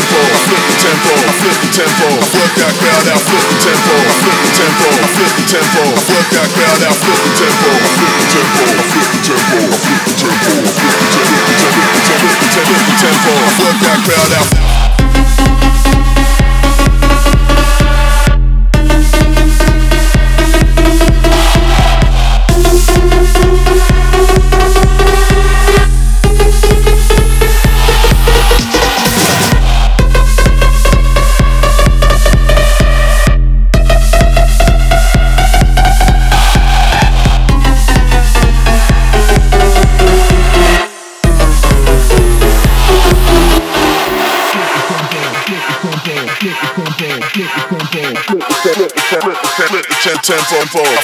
tempo, I flip the tempo, I flip the tempo, I work that crowd out, flip the tempo, I flip the tempo, I flip the tempo, I work that crowd out, flip the tempo, flip the I flip the tempo, I flip the tempo, I flip the tempo, I flip the tempo, I flip the tempo, I flip the tempo, I flip the tempo, I work flip the tempo,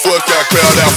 Fuck that crowd out.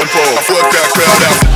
on for. Fuck that crowd out.